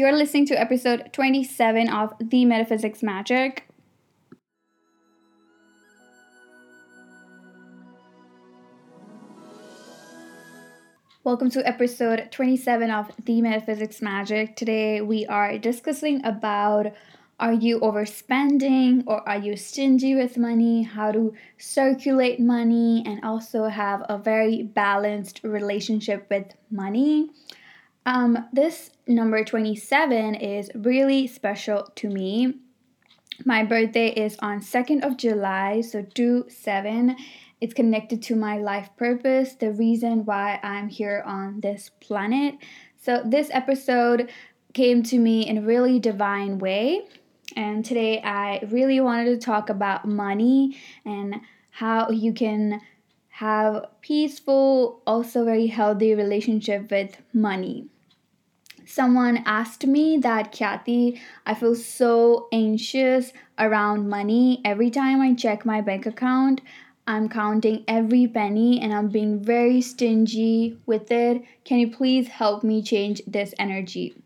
You're listening to episode 27 of The Metaphysics Magic. Welcome to episode 27 of The Metaphysics Magic. Today we are discussing about are you overspending or are you stingy with money? How to circulate money and also have a very balanced relationship with money. Um, this number 27 is really special to me. My birthday is on 2nd of July, so 2 7. It's connected to my life purpose, the reason why I'm here on this planet. So, this episode came to me in a really divine way. And today I really wanted to talk about money and how you can have peaceful, also very healthy relationship with money. Someone asked me that Kathy, I feel so anxious around money. Every time I check my bank account, I'm counting every penny and I'm being very stingy with it. Can you please help me change this energy?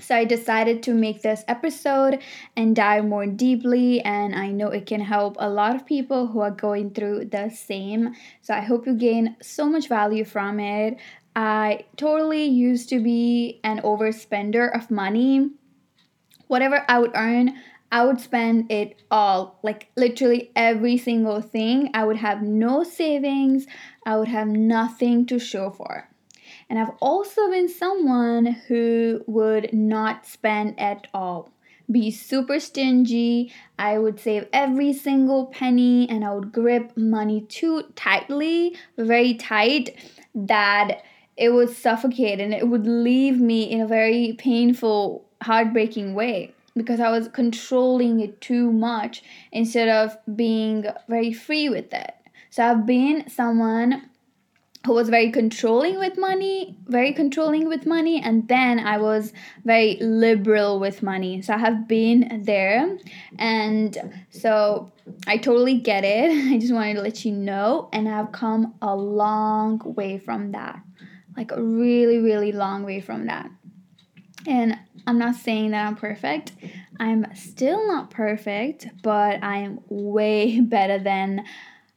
So I decided to make this episode and dive more deeply, and I know it can help a lot of people who are going through the same. So I hope you gain so much value from it. I totally used to be an overspender of money. Whatever I would earn, I would spend it all, like literally every single thing. I would have no savings, I would have nothing to show for. And I've also been someone who would not spend at all. Be super stingy. I would save every single penny and I would grip money too tightly, very tight, that it would suffocate and it would leave me in a very painful, heartbreaking way because I was controlling it too much instead of being very free with it. So I've been someone who was very controlling with money, very controlling with money, and then I was very liberal with money. So I have been there, and so I totally get it. I just wanted to let you know, and I've come a long way from that like a really, really long way from that. And I'm not saying that I'm perfect. I'm still not perfect, but I am way better than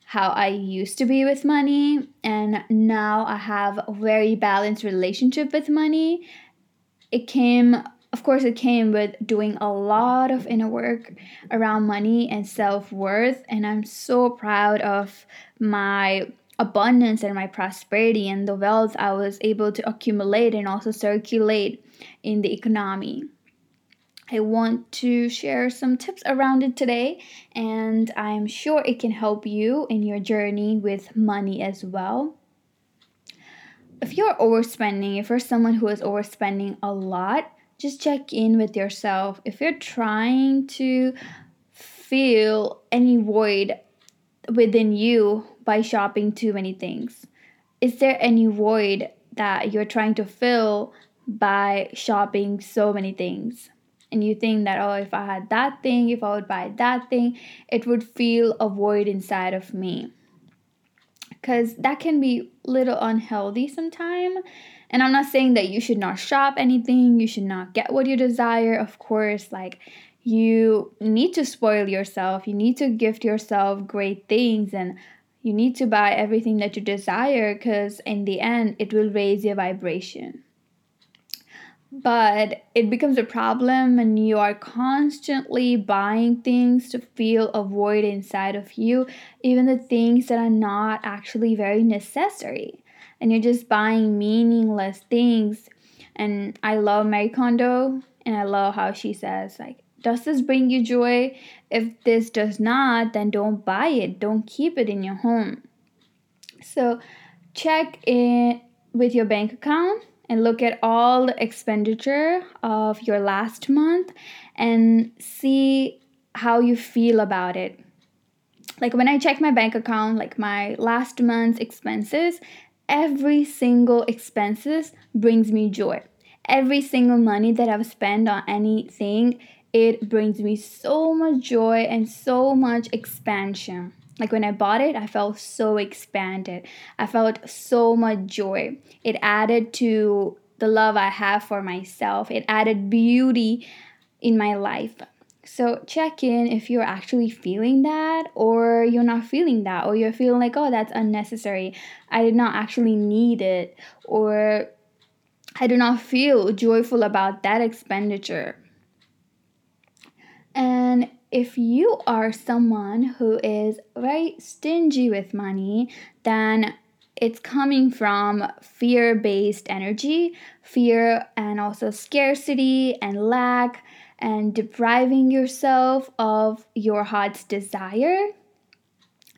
how I used to be with money. And now I have a very balanced relationship with money. It came, of course, it came with doing a lot of inner work around money and self worth. And I'm so proud of my abundance and my prosperity and the wealth I was able to accumulate and also circulate in the economy. I want to share some tips around it today, and I'm sure it can help you in your journey with money as well. If you're overspending, if you're someone who is overspending a lot, just check in with yourself. If you're trying to feel any void within you by shopping too many things? Is there any void that you're trying to fill by shopping so many things? And you think that, oh, if I had that thing, if I would buy that thing, it would feel a void inside of me. Because that can be a little unhealthy sometimes. And I'm not saying that you should not shop anything, you should not get what you desire. Of course, like you need to spoil yourself, you need to gift yourself great things and you need to buy everything that you desire because in the end it will raise your vibration. But it becomes a problem when you are constantly buying things to fill a void inside of you, even the things that are not actually very necessary. And you're just buying meaningless things. And I love Marie Kondo, and I love how she says, like, does this bring you joy? If this does not, then don't buy it. Don't keep it in your home. So check in with your bank account and look at all the expenditure of your last month and see how you feel about it. Like when I check my bank account, like my last month's expenses, every single expenses brings me joy. Every single money that I've spent on anything it brings me so much joy and so much expansion. Like when I bought it, I felt so expanded. I felt so much joy. It added to the love I have for myself. It added beauty in my life. So check in if you're actually feeling that or you're not feeling that or you're feeling like, oh, that's unnecessary. I did not actually need it or I do not feel joyful about that expenditure. And if you are someone who is very stingy with money, then it's coming from fear based energy, fear and also scarcity and lack, and depriving yourself of your heart's desire.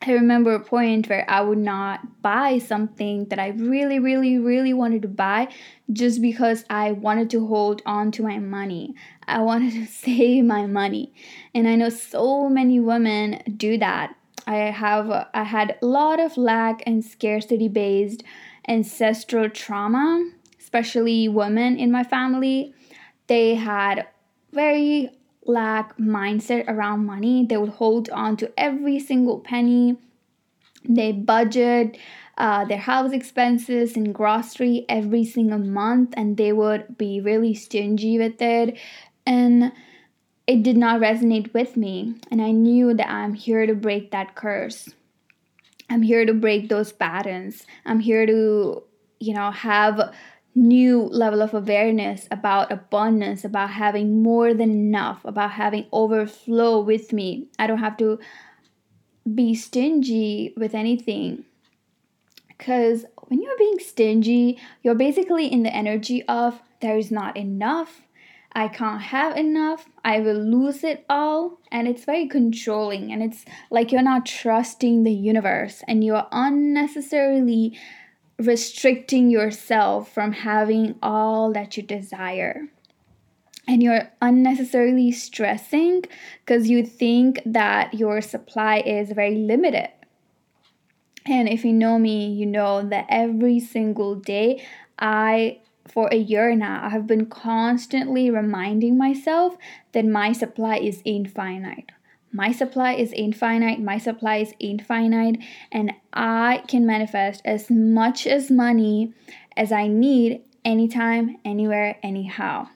I remember a point where I would not buy something that I really, really, really wanted to buy just because I wanted to hold on to my money. I wanted to save my money. And I know so many women do that. I have I had a lot of lack and scarcity based ancestral trauma, especially women in my family. They had very lack mindset around money. They would hold on to every single penny. They budget uh, their house expenses and grocery every single month, and they would be really stingy with it. And it did not resonate with me. And I knew that I'm here to break that curse. I'm here to break those patterns. I'm here to, you know, have new level of awareness about abundance, about having more than enough, about having overflow with me. I don't have to be stingy with anything. Because when you're being stingy, you're basically in the energy of there is not enough, I can't have enough, I will lose it all. And it's very controlling, and it's like you're not trusting the universe and you're unnecessarily restricting yourself from having all that you desire. And you're unnecessarily stressing because you think that your supply is very limited. And if you know me, you know that every single day, I, for a year now, I have been constantly reminding myself that my supply is infinite my supply is infinite my supply is infinite and i can manifest as much as money as i need anytime anywhere anyhow.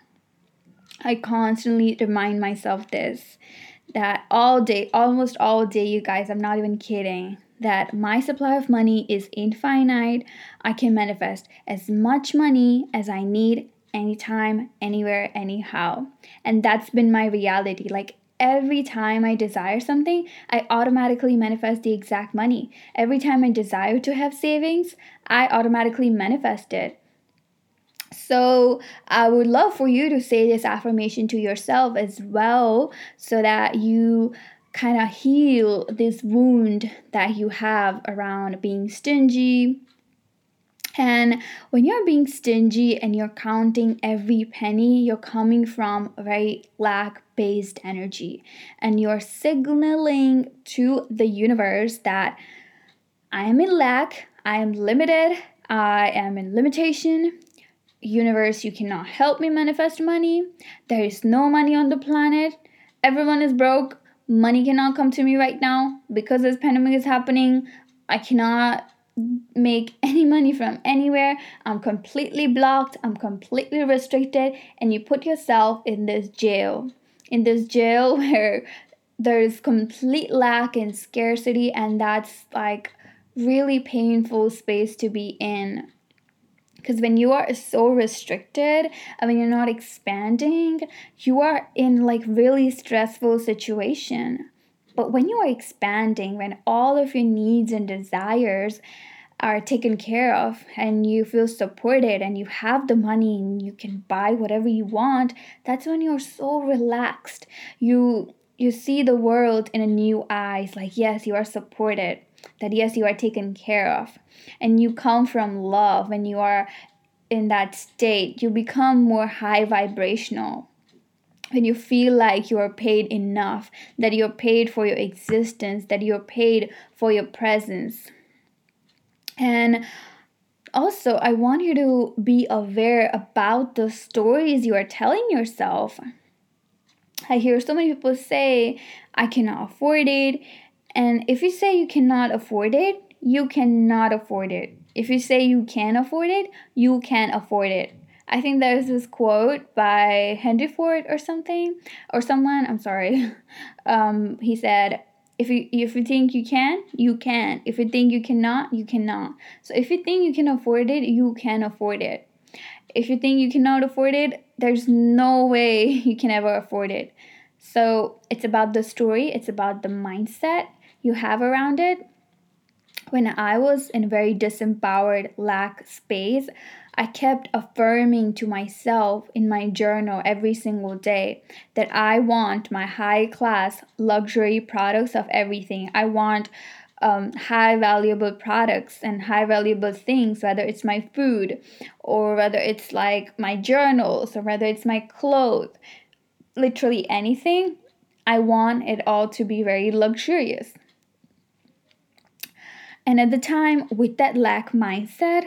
I constantly remind myself this that all day almost all day you guys i'm not even kidding that my supply of money is infinite. I can manifest as much money as i need anytime anywhere anyhow. And that's been my reality like every time I desire something, I automatically manifest the exact money. Every time I desire to have savings, I automatically manifest it. So, I would love for you to say this affirmation to yourself as well so that you kind of heal this wound that you have around being stingy, when you're being stingy and you're counting every penny, you're coming from a very lack based energy and you're signaling to the universe that I am in lack, I am limited, I am in limitation. Universe, you cannot help me manifest money. There is no money on the planet. Everyone is broke. Money cannot come to me right now because this pandemic is happening. I cannot make any money from anywhere. I'm completely blocked. I'm completely restricted. And you put yourself in this jail. In this jail where there's complete lack and scarcity, and that's like really painful space to be in. Because when you are so restricted and when you're not expanding, you are in like really stressful situation. But when you are expanding, when all of your needs and desires are taken care of and you feel supported and you have the money and you can buy whatever you want, that's when you're so relaxed. You you see the world in a new eyes like yes, you are supported. That yes, you are taken care of. And you come from love when you are in that state, you become more high vibrational when you feel like you are paid enough, that you're paid for your existence, that you're paid for your presence. And also, I want you to be aware about the stories you are telling yourself. I hear so many people say, I cannot afford it. And if you say you cannot afford it, you cannot afford it. If you say you can afford it, you can afford it. I think there's this quote by Henry Ford or something, or someone, I'm sorry. Um, he said, if you if you think you can, you can. If you think you cannot, you cannot. So if you think you can afford it, you can afford it. If you think you cannot afford it, there's no way you can ever afford it. So it's about the story, it's about the mindset you have around it. When I was in a very disempowered lack space, I kept affirming to myself in my journal every single day that I want my high class luxury products of everything. I want um, high valuable products and high valuable things, whether it's my food or whether it's like my journals or whether it's my clothes, literally anything. I want it all to be very luxurious. And at the time, with that lack mindset,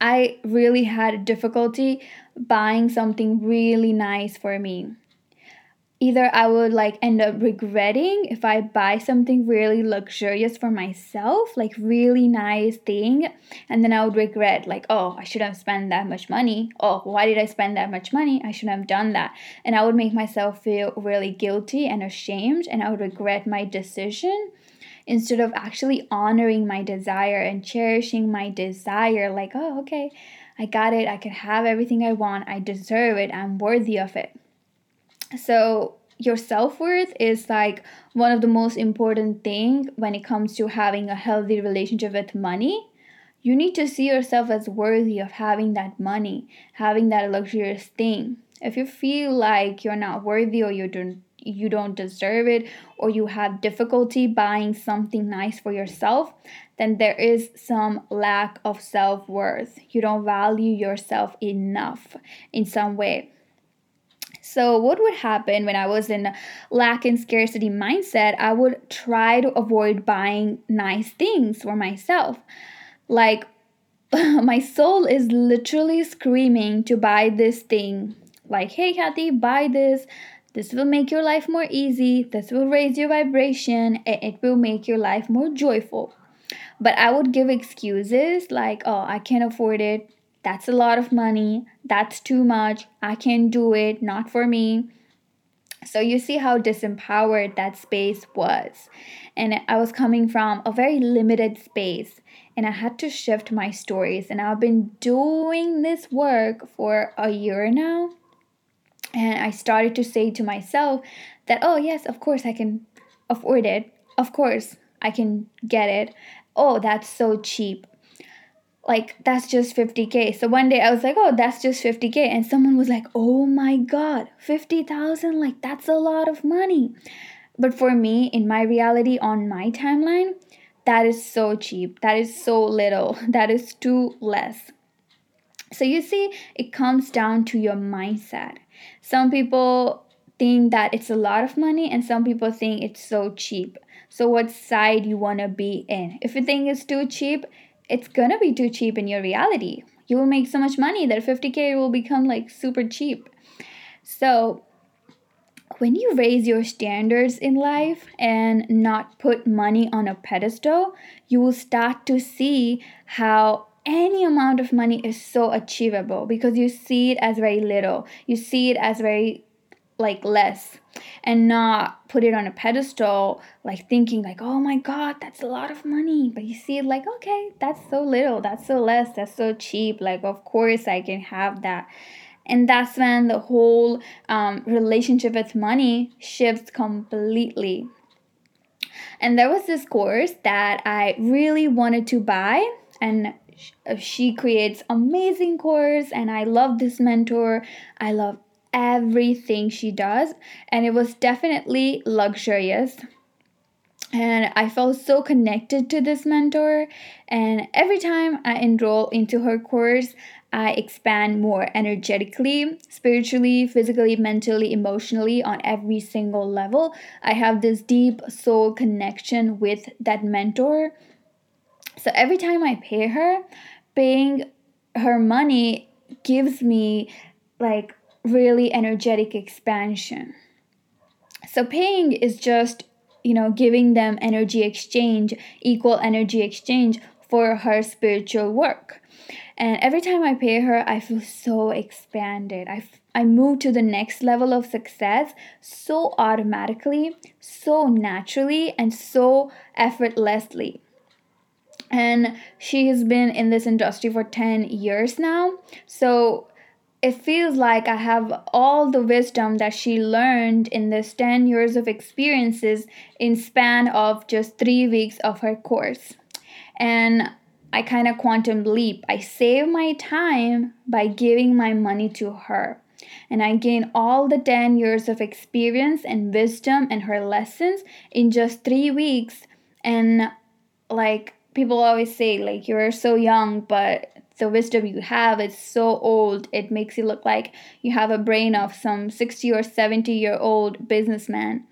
I really had difficulty buying something really nice for me. Either I would like end up regretting if I buy something really luxurious for myself, like really nice thing, and then I would regret like, oh, I shouldn't have spent that much money. Oh, why did I spend that much money? I shouldn't have done that. And I would make myself feel really guilty and ashamed, and I would regret my decision instead of actually honoring my desire and cherishing my desire like oh okay i got it i can have everything i want i deserve it i'm worthy of it. So your self-worth is like one of the most important thing when it comes to having a healthy relationship with money. You need to see yourself as worthy of having that money having that luxurious thing. If you feel like you're not worthy or you don't you don't deserve it or you have difficulty buying something nice for yourself, then there is some lack of self worth. You don't value yourself enough in some way. So, what would happen when I was in lack and scarcity mindset? I would try to avoid buying nice things for myself. Like, my soul is literally screaming to buy this thing. Like, hey, Kathy, buy this. This will make your life more easy. This will raise your vibration and it will make your life more joyful. But I would give excuses like, oh, I can't afford it. That's a lot of money. That's too much. I can't do it. Not for me. So you see how disempowered that space was. And I was coming from a very limited space and I had to shift my stories. And I've been doing this work for a year now and I started to say to myself that, oh, yes, of course I can afford it. Of course I can get it. Oh, that's so cheap. Like, that's just 50K. So one day I was like, oh, that's just 50K. And someone was like, oh my God, 50,000? Like, that's a lot of money. But for me, in my reality, on my timeline, that is so cheap. That is so little. That is too less. So you see, it comes down to your mindset. Some people think that it's a lot of money and some people think it's so cheap. So what side you want to be in? If you think it's too cheap, it's going to be too cheap in your reality. You will make so much money that 50k will become like super cheap. So when you raise your standards in life and not put money on a pedestal, you will start to see how any amount of money is so achievable because you see it as very little. You see it as very like less and not put it on a pedestal like thinking like oh my god that's a lot of money. But you see it like okay that's so little that's so less that's so cheap like of course i can have that. And that's when the whole um, relationship with money shifts completely. And there was this course that i really wanted to buy and she creates amazing course and i love this mentor i love everything she does and it was definitely luxurious and I felt so connected to this mentor. And every time I enroll into her course, I expand more energetically, spiritually, physically, mentally, emotionally on every single level. I have this deep soul connection with that mentor so every time I pay her, paying her money gives me like really energetic expansion. So paying is just, you know, giving them energy exchange, equal energy exchange for her spiritual work. And every time I pay her, I feel so expanded. I, f- I move to the next level of success so automatically, so naturally, and so effortlessly. And she has been in this industry for 10 years now. So it feels like I have all the wisdom that she learned in this 10 years of experiences in span of just 3 weeks of her course. And I kind of quantum leap. I save my time by giving my money to her. And I gain all the 10 years of experience and wisdom and her lessons in just 3 weeks. And like people always say like you're so young but the wisdom you have is so old it makes you look like you have a brain of some 60 or 70 year old businessman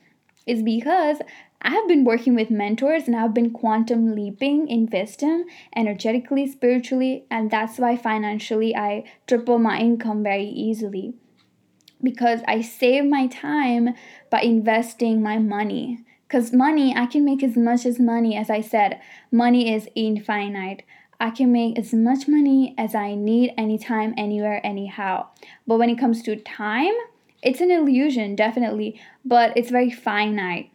is because I have been working with mentors and I've been quantum leaping in wisdom, energetically, spiritually, and that's why financially I triple my income very easily. Because I save my time by investing my money. Because money, I can make as much as money, as I said, money is infinite. I can make as much money as I need anytime, anywhere, anyhow. But when it comes to time, it's an illusion, definitely, but it's very finite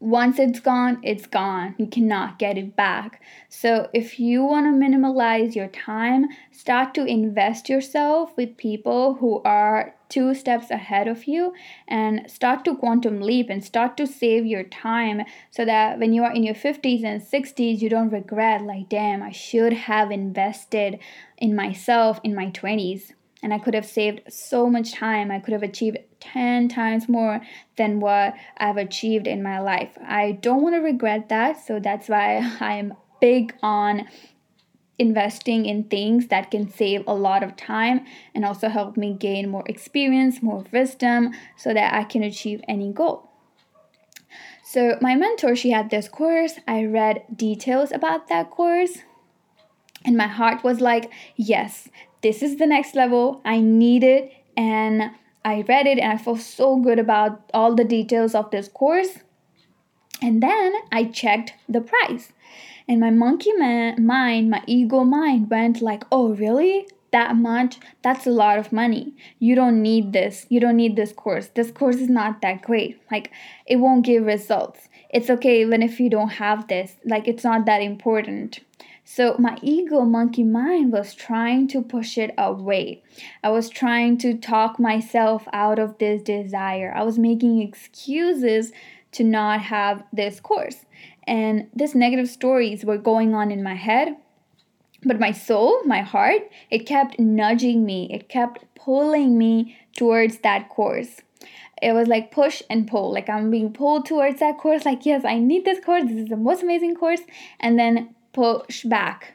once it's gone, it's gone. You cannot get it back. So, if you want to minimalize your time, start to invest yourself with people who are two steps ahead of you and start to quantum leap and start to save your time so that when you are in your 50s and 60s, you don't regret, like, damn, I should have invested in myself in my 20s and I could have saved so much time. I could have achieved 10 times more than what I've achieved in my life. I don't want to regret that, so that's why I'm big on investing in things that can save a lot of time and also help me gain more experience, more wisdom so that I can achieve any goal. So, my mentor, she had this course. I read details about that course and my heart was like, yes, this is the next level. I need it. And I read it and I felt so good about all the details of this course. And then I checked the price. And my monkey man, mind, my ego mind went like, oh, really? That much? That's a lot of money. You don't need this. You don't need this course. This course is not that great. Like, it won't give results. It's okay even if you don't have this. Like, it's not that important. So my ego monkey mind was trying to push it away. I was trying to talk myself out of this desire. I was making excuses to not have this course. And these negative stories were going on in my head. But my soul, my heart, it kept nudging me. It kept pulling me towards that course it was like push and pull like i'm being pulled towards that course like yes i need this course this is the most amazing course and then push back.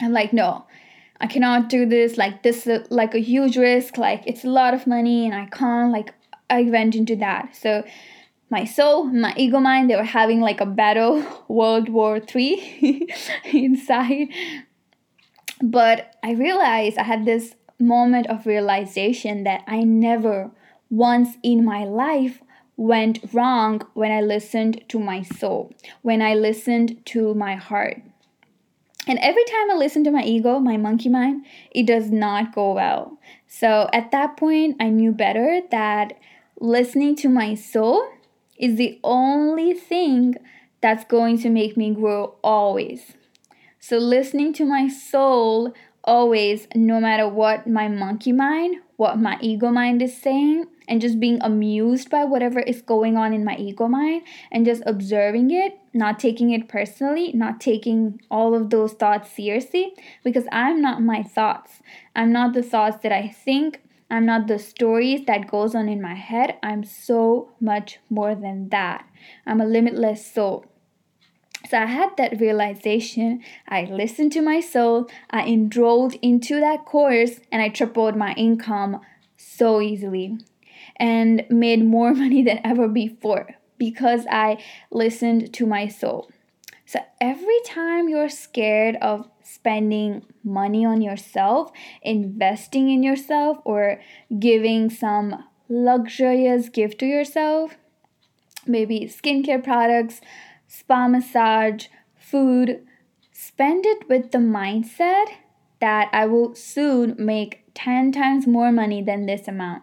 I'm like, no, I cannot do this. Like, this is like a huge risk. Like, it's a lot of money and I can't. Like, I went into that. So, my soul, my ego mind, they were having like a battle, World War Three inside. But I realized I had this moment of realization that I never once in my life went wrong when I listened to my soul, when I listened to my heart. And every time I listen to my ego, my monkey mind, it does not go well. So at that point, I knew better that listening to my soul is the only thing that's going to make me grow always. So listening to my soul always, no matter what my monkey mind, what my ego mind is saying, and just being amused by whatever is going on in my ego mind and just observing it, not taking it personally, not taking all of those thoughts seriously because I'm not my thoughts. I'm not the thoughts that I think. I'm not the stories that goes on in my head. I'm so much more than that. I'm a limitless soul. So I had that realization. I listened to my soul. I enrolled into that course and I tripled my income so easily and made more money than ever before because I listened to my soul. So every time you're scared of spending money on yourself, investing in yourself, or giving some luxurious gift to yourself, maybe skincare products, spa massage, food, spend it with the mindset that I will soon make 10 times more money than this amount.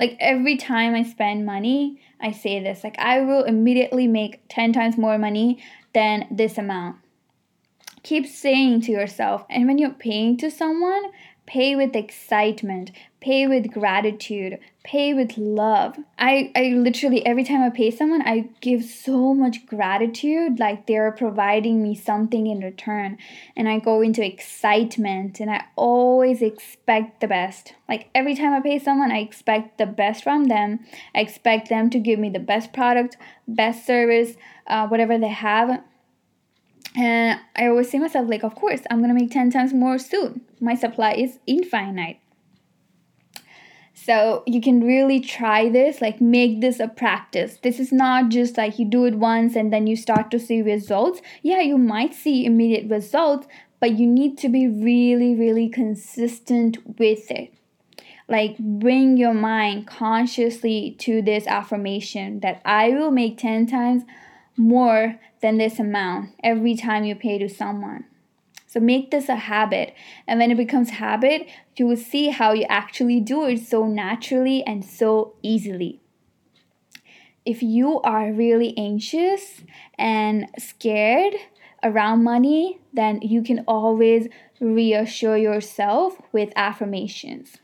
Like every time I spend money, I say this like I will immediately make 10 times more money than this amount. Keep saying to yourself, and when you're paying to someone, pay with excitement, pay with gratitude, pay with love. I, I literally, every time I pay someone, I give so much gratitude, like they're providing me something in return. And I go into excitement and I always expect the best. Like every time I pay someone, I expect the best from them. I expect them to give me the best product, best service, uh, whatever they have and I always say myself, like, of course, I'm gonna make 10 times more soon. My supply is infinite. So you can really try this, like, make this a practice. This is not just like you do it once and then you start to see results. Yeah, you might see immediate results, but you need to be really, really consistent with it. Like, bring your mind consciously to this affirmation that I will make 10 times more than this amount every time you pay to someone. So make this a habit. And when it becomes habit, you will see how you actually do it so naturally and so easily. If you are really anxious and scared around money, then you can always reassure yourself with affirmations.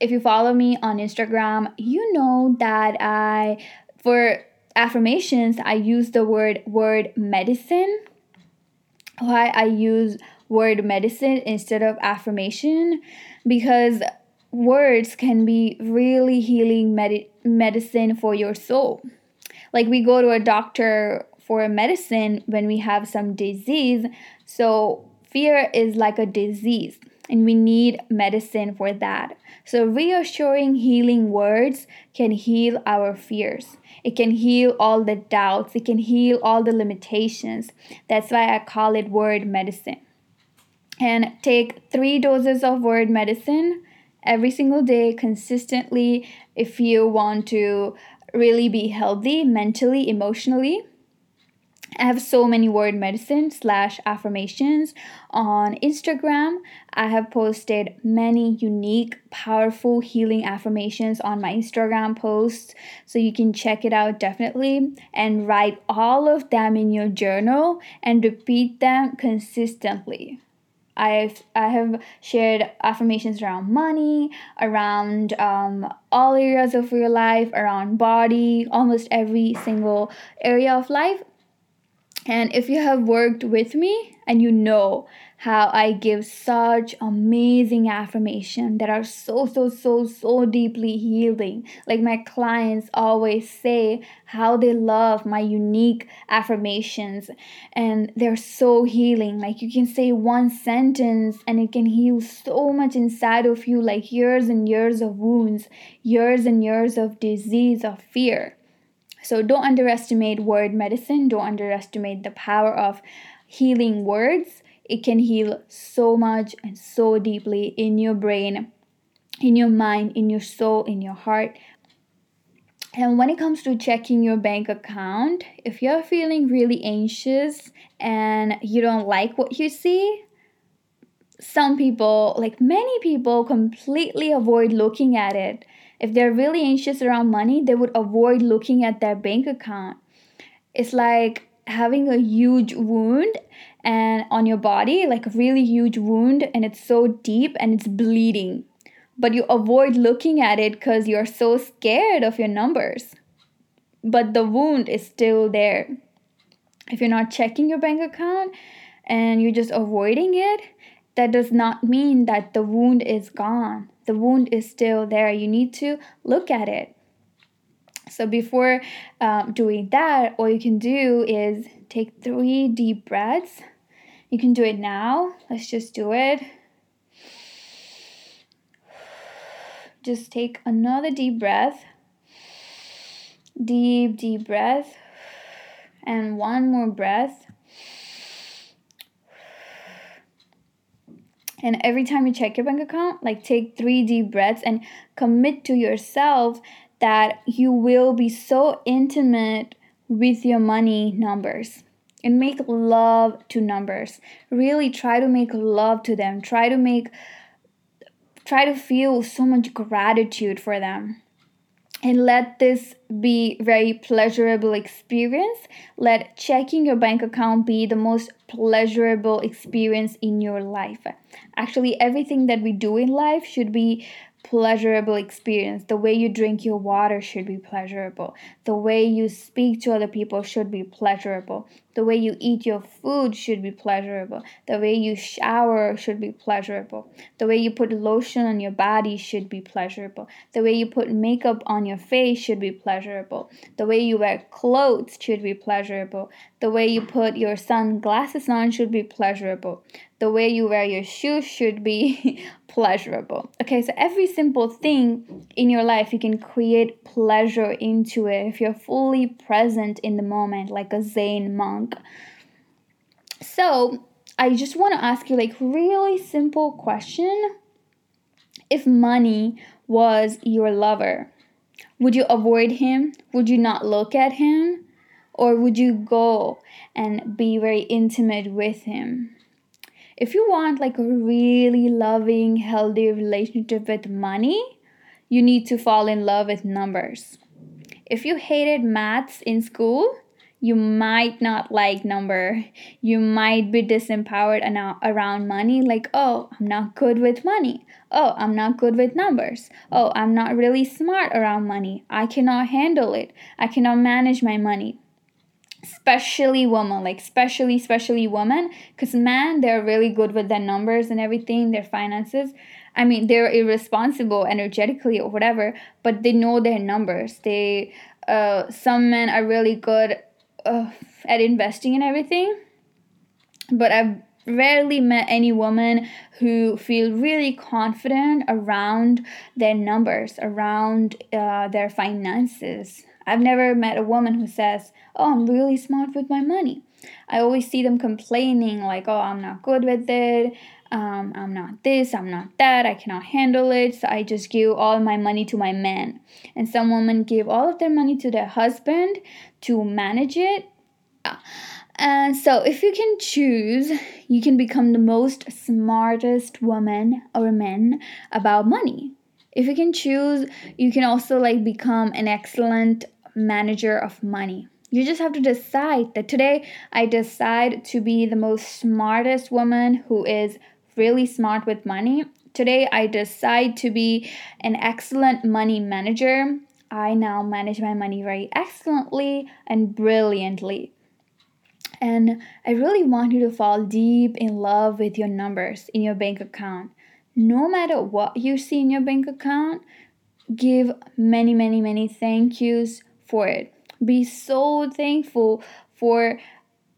If you follow me on Instagram, you know that I for affirmations, I use the word word medicine. Why I use word medicine instead of affirmation because words can be really healing med- medicine for your soul. Like we go to a doctor for medicine when we have some disease. So fear is like a disease and we need medicine for that. So reassuring healing words can heal our fears. It can heal all the doubts, it can heal all the limitations. That's why I call it word medicine. And take three doses of word medicine every single day consistently if you want to really be healthy mentally, emotionally. I have so many word medicine slash affirmations on Instagram. I have posted many unique, powerful healing affirmations on my Instagram posts. So you can check it out definitely and write all of them in your journal and repeat them consistently. I've I have shared affirmations around money, around um, all areas of your life, around body, almost every single area of life. And if you have worked with me and you know how I give such amazing affirmation that are so so so so deeply healing. Like my clients always say how they love my unique affirmations and they're so healing. Like you can say one sentence and it can heal so much inside of you like years and years of wounds, years and years of disease of fear. So don't underestimate word medicine, don't underestimate the power of healing words. It can heal so much and so deeply in your brain, in your mind, in your soul, in your heart. And when it comes to checking your bank account, if you're feeling really anxious and you don't like what you see, some people, like many people, completely avoid looking at it if they're really anxious around money, they would avoid looking at their bank account. It's like having a huge wound and on your body, like a really huge wound, and it's so deep and it's bleeding. But you avoid looking at it because you're so scared of your numbers. But the wound is still there. If you're not checking your bank account and you're just avoiding it, that does not mean that the wound is gone the wound is still there. You need to look at it. So, before um, doing that, all you can do is take three deep breaths. You can do it now. Let's just do it. Just take another deep breath. Deep, deep breath. And one more breath. And every time you check your bank account, like take three deep breaths and commit to yourself that you will be so intimate with your money numbers. and make love to numbers. Really try to make love to them. Try to make try to feel so much gratitude for them and let this be very pleasurable experience let checking your bank account be the most pleasurable experience in your life actually everything that we do in life should be pleasurable experience. The way you drink your water should be pleasurable. The way you speak to other people should be pleasurable. The way you eat your food should be pleasurable. The way you shower should be pleasurable. The way you put lotion on your body should be pleasurable. The way you put makeup on your face should be pleasurable. The way you wear clothes should be pleasurable. The way you put your sunglasses on should be pleasurable. The way you wear your shoes should be pleasurable. Okay, so every simple thing in your life, you can create pleasure into it if you're fully present in the moment, like a Zen monk. So, I just want to ask you, like, really simple question. If money was your lover, would you avoid him? Would you not look at him? Or would you go and be very intimate with him? if you want like a really loving, healthy relationship with money, you need to fall in love with numbers. If you hated maths in school, you might not like number. You might be disempowered around money like, "Oh, I'm not good with money. Oh, I'm not good with numbers. Oh, I'm not really smart around money. I cannot handle it. I cannot manage my money." especially women like especially especially women because men they're really good with their numbers and everything their finances i mean they're irresponsible energetically or whatever but they know their numbers they uh, some men are really good uh, at investing and everything but i've rarely met any woman who feel really confident around their numbers around uh, their finances I've never met a woman who says, Oh, I'm really smart with my money. I always see them complaining, like, Oh, I'm not good with it. Um, I'm not this, I'm not that, I cannot handle it, so I just give all my money to my man. And some women give all of their money to their husband to manage it. And so, if you can choose, you can become the most smartest woman or man about money. If you can choose, you can also like become an excellent manager of money. You just have to decide that today I decide to be the most smartest woman who is really smart with money. Today I decide to be an excellent money manager. I now manage my money very excellently and brilliantly. And I really want you to fall deep in love with your numbers in your bank account. No matter what you see in your bank account, give many, many, many thank yous for it. Be so thankful for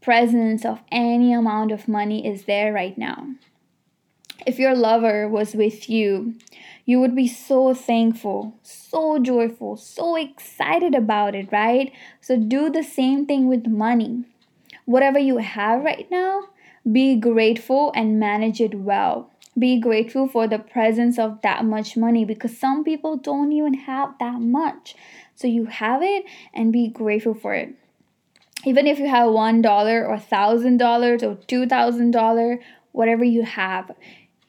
presence of any amount of money is there right now. If your lover was with you, you would be so thankful, so joyful, so excited about it, right? So do the same thing with money. Whatever you have right now, be grateful and manage it well. Be grateful for the presence of that much money because some people don't even have that much. So you have it and be grateful for it. Even if you have $1 or $1,000 or $2,000, whatever you have,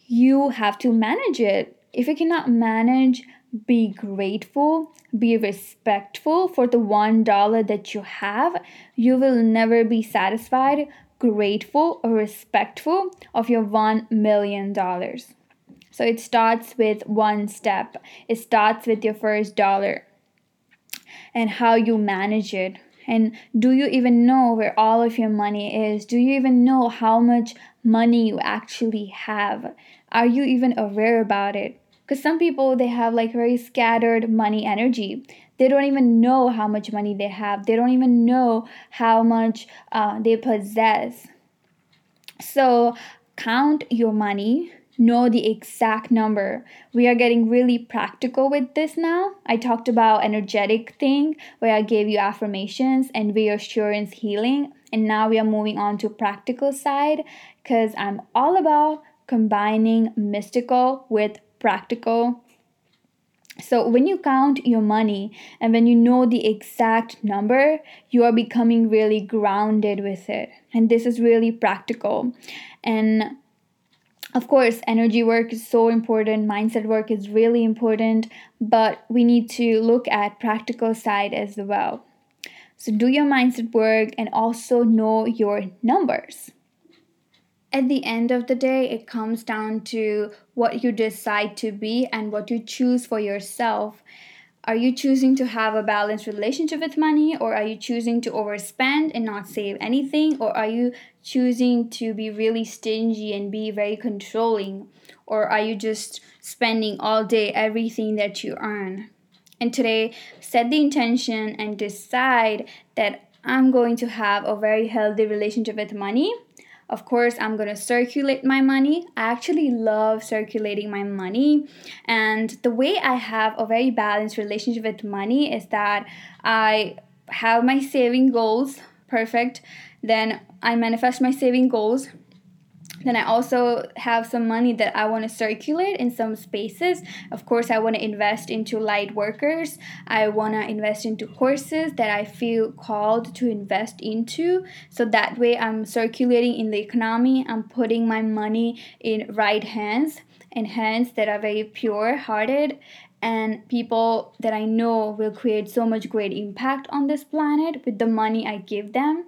you have to manage it. If you cannot manage, be grateful, be respectful for the $1 that you have. You will never be satisfied, grateful, or respectful of your $1 million. So it starts with one step. It starts with your first dollar and how you manage it. And do you even know where all of your money is? Do you even know how much money you actually have? Are you even aware about it? Because some people they have like very scattered money energy. They don't even know how much money they have. They don't even know how much uh, they possess. So count your money know the exact number. We are getting really practical with this now. I talked about energetic thing where I gave you affirmations and reassurance healing and now we are moving on to practical side cuz I'm all about combining mystical with practical. So, when you count your money and when you know the exact number, you are becoming really grounded with it. And this is really practical. And of course, energy work is so important, mindset work is really important, but we need to look at practical side as well. So do your mindset work and also know your numbers. At the end of the day, it comes down to what you decide to be and what you choose for yourself. Are you choosing to have a balanced relationship with money, or are you choosing to overspend and not save anything, or are you choosing to be really stingy and be very controlling, or are you just spending all day everything that you earn? And today, set the intention and decide that I'm going to have a very healthy relationship with money of course, I'm going to circulate my money. I actually love circulating my money. And the way I have a very balanced relationship with money is that I have my saving goals perfect. Then I manifest my saving goals then I also have some money that I want to circulate in some spaces. Of course, I want to invest into light workers. I want to invest into courses that I feel called to invest into. So that way, I'm circulating in the economy. I'm putting my money in right hands and hands that are very pure hearted and people that I know will create so much great impact on this planet with the money I give them.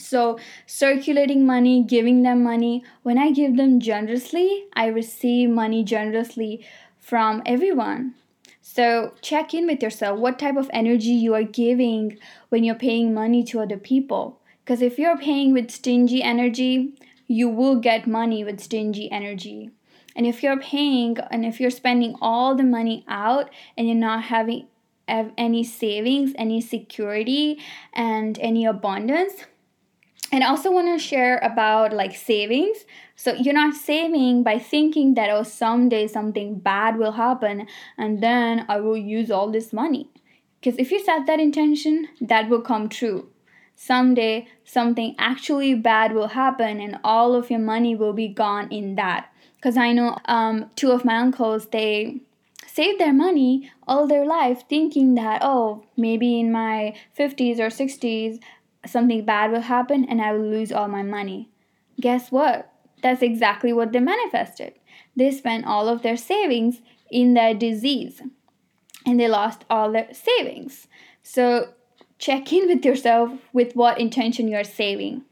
So, circulating money, giving them money, when I give them generously, I receive money generously from everyone. So, check in with yourself what type of energy you are giving when you're paying money to other people. Because if you're paying with stingy energy, you will get money with stingy energy. And if you're paying and if you're spending all the money out and you're not having any savings, any security, and any abundance, and I also want to share about like savings. So you're not saving by thinking that oh someday something bad will happen and then I will use all this money. Because if you set that intention, that will come true. Someday something actually bad will happen and all of your money will be gone in that. Because I know um, two of my uncles, they saved their money all their life thinking that oh maybe in my 50s or 60s something bad will happen and I will lose all my money. Guess what? That's exactly what they manifested. They spent all of their savings in their disease and they lost all their savings. So check in with yourself with what intention you're saving.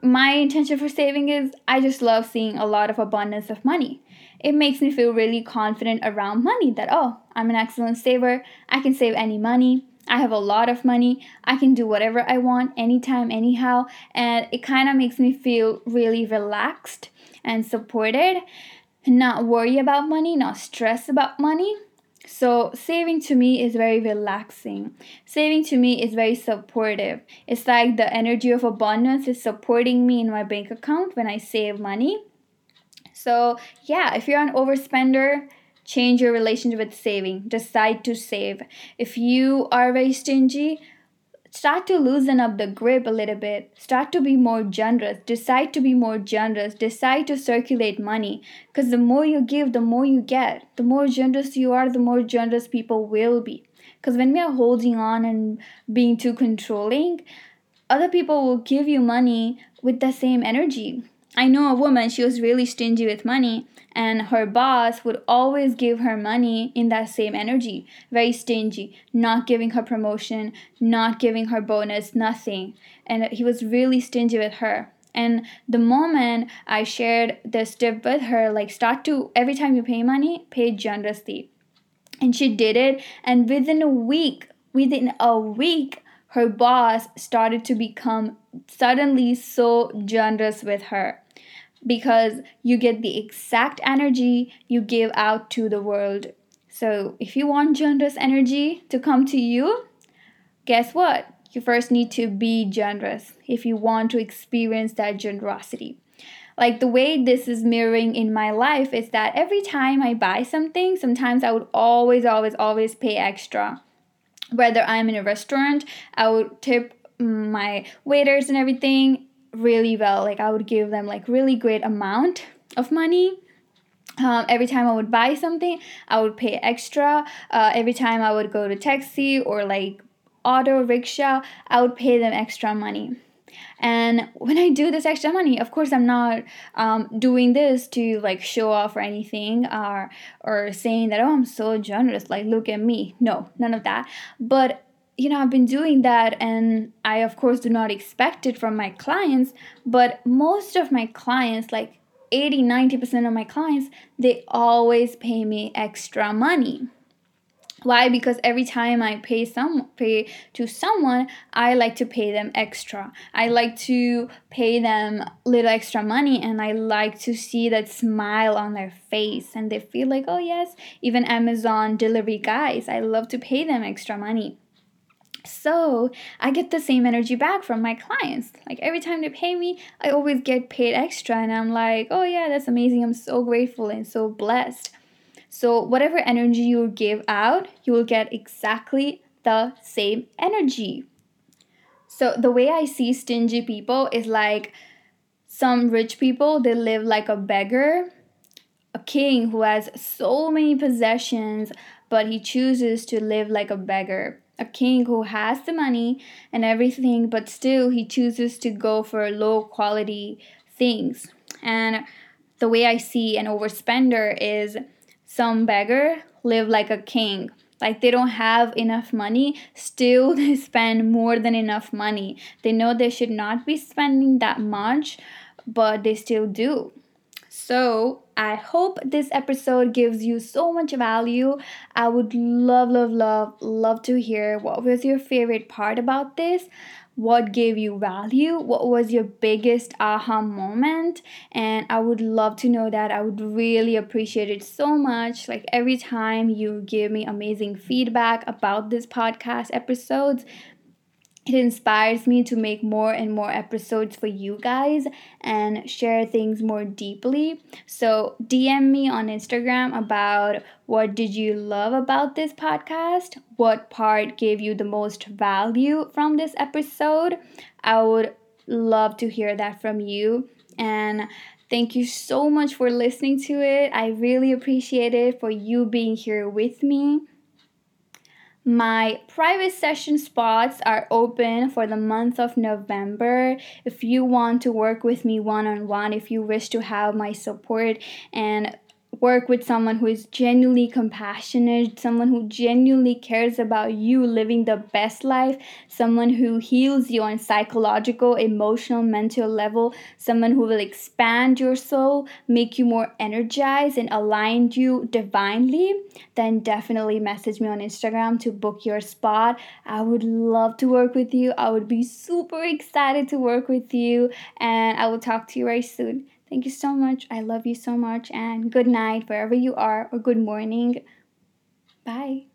My intention for saving is I just love seeing a lot of abundance of money. It makes me feel really confident around money that, oh, I'm an excellent saver. I can save any money. I have a lot of money. I can do whatever I want anytime, anyhow. And it kind of makes me feel really relaxed and supported, not worry about money, not stress about money. So, saving to me is very relaxing. Saving to me is very supportive. It's like the energy of abundance is supporting me in my bank account when I save money. So, yeah, if you're an overspender, change your relationship with saving. Decide to save. If you are very stingy, start to loosen up the grip a little bit. Start to be more generous. Decide to be more generous. Decide to circulate money. Because the more you give, the more you get. The more generous you are, the more generous people will be. Because when we are holding on and being too controlling, other people will give you money with the same energy. I know a woman, she was really stingy with money, and her boss would always give her money in that same energy. Very stingy not giving her promotion not giving her bonus nothing. And he was really stingy with her. And the moment i shared this tip with her like start to every time you pay money pay generously. And she did it and within a week within a week her boss started to become suddenly so generous with her because you get the exact energy you give out to the world. So, if you want generous energy to come to you, guess what? You first need to be generous if you want to experience that generosity. Like the way this is mirroring in my life is that every time I buy something, sometimes I would always, always, always pay extra. Whether I'm in a restaurant, I would tip my waiters and everything really well like i would give them like really great amount of money um, every time I would buy something, I would pay extra. Uh, every time I would go to taxi or like auto rickshaw, I would pay them extra money. And when I do this extra money, of course, I'm not um, doing this to like show off or anything, or or saying that oh I'm so generous, like look at me. No, none of that. But you know, I've been doing that, and I of course do not expect it from my clients. But most of my clients, like 80 90% of my clients they always pay me extra money why because every time i pay some pay to someone i like to pay them extra i like to pay them little extra money and i like to see that smile on their face and they feel like oh yes even amazon delivery guys i love to pay them extra money so I get the same energy back from my clients. Like every time they pay me, I always get paid extra, and I'm like, oh yeah, that's amazing. I'm so grateful and so blessed. So, whatever energy you give out, you will get exactly the same energy. So, the way I see stingy people is like some rich people, they live like a beggar, a king who has so many possessions, but he chooses to live like a beggar a king who has the money and everything, but still he chooses to go for low quality things. And the way I see an overspender is some beggar live like a king. Like they don't have enough money, still they spend more than enough money. They know they should not be spending that much, but they still do. So, I hope this episode gives you so much value. I would love, love, love, love to hear what was your favorite part about this. What gave you value? What was your biggest aha moment? And I would love to know that. I would really appreciate it so much. Like every time you give me amazing feedback about this podcast episodes, it inspires me to make more and more episodes for you guys and share things more deeply so dm me on instagram about what did you love about this podcast what part gave you the most value from this episode i would love to hear that from you and Thank you so much for listening to it. I really appreciate it for you being here with me. My private session spots are open for the month of November. If you want to work with me one on one, if you wish to have my support and work with someone who is genuinely compassionate, someone who genuinely cares about you living the best life, someone who heals you on psychological, emotional, mental level, someone who will expand your soul, make you more energized and align you divinely, then definitely message me on Instagram to book your spot. I would love to work with you. I would be super excited to work with you and I will talk to you very soon. Thank you so much. I love you so much. And good night, wherever you are, or good morning. Bye.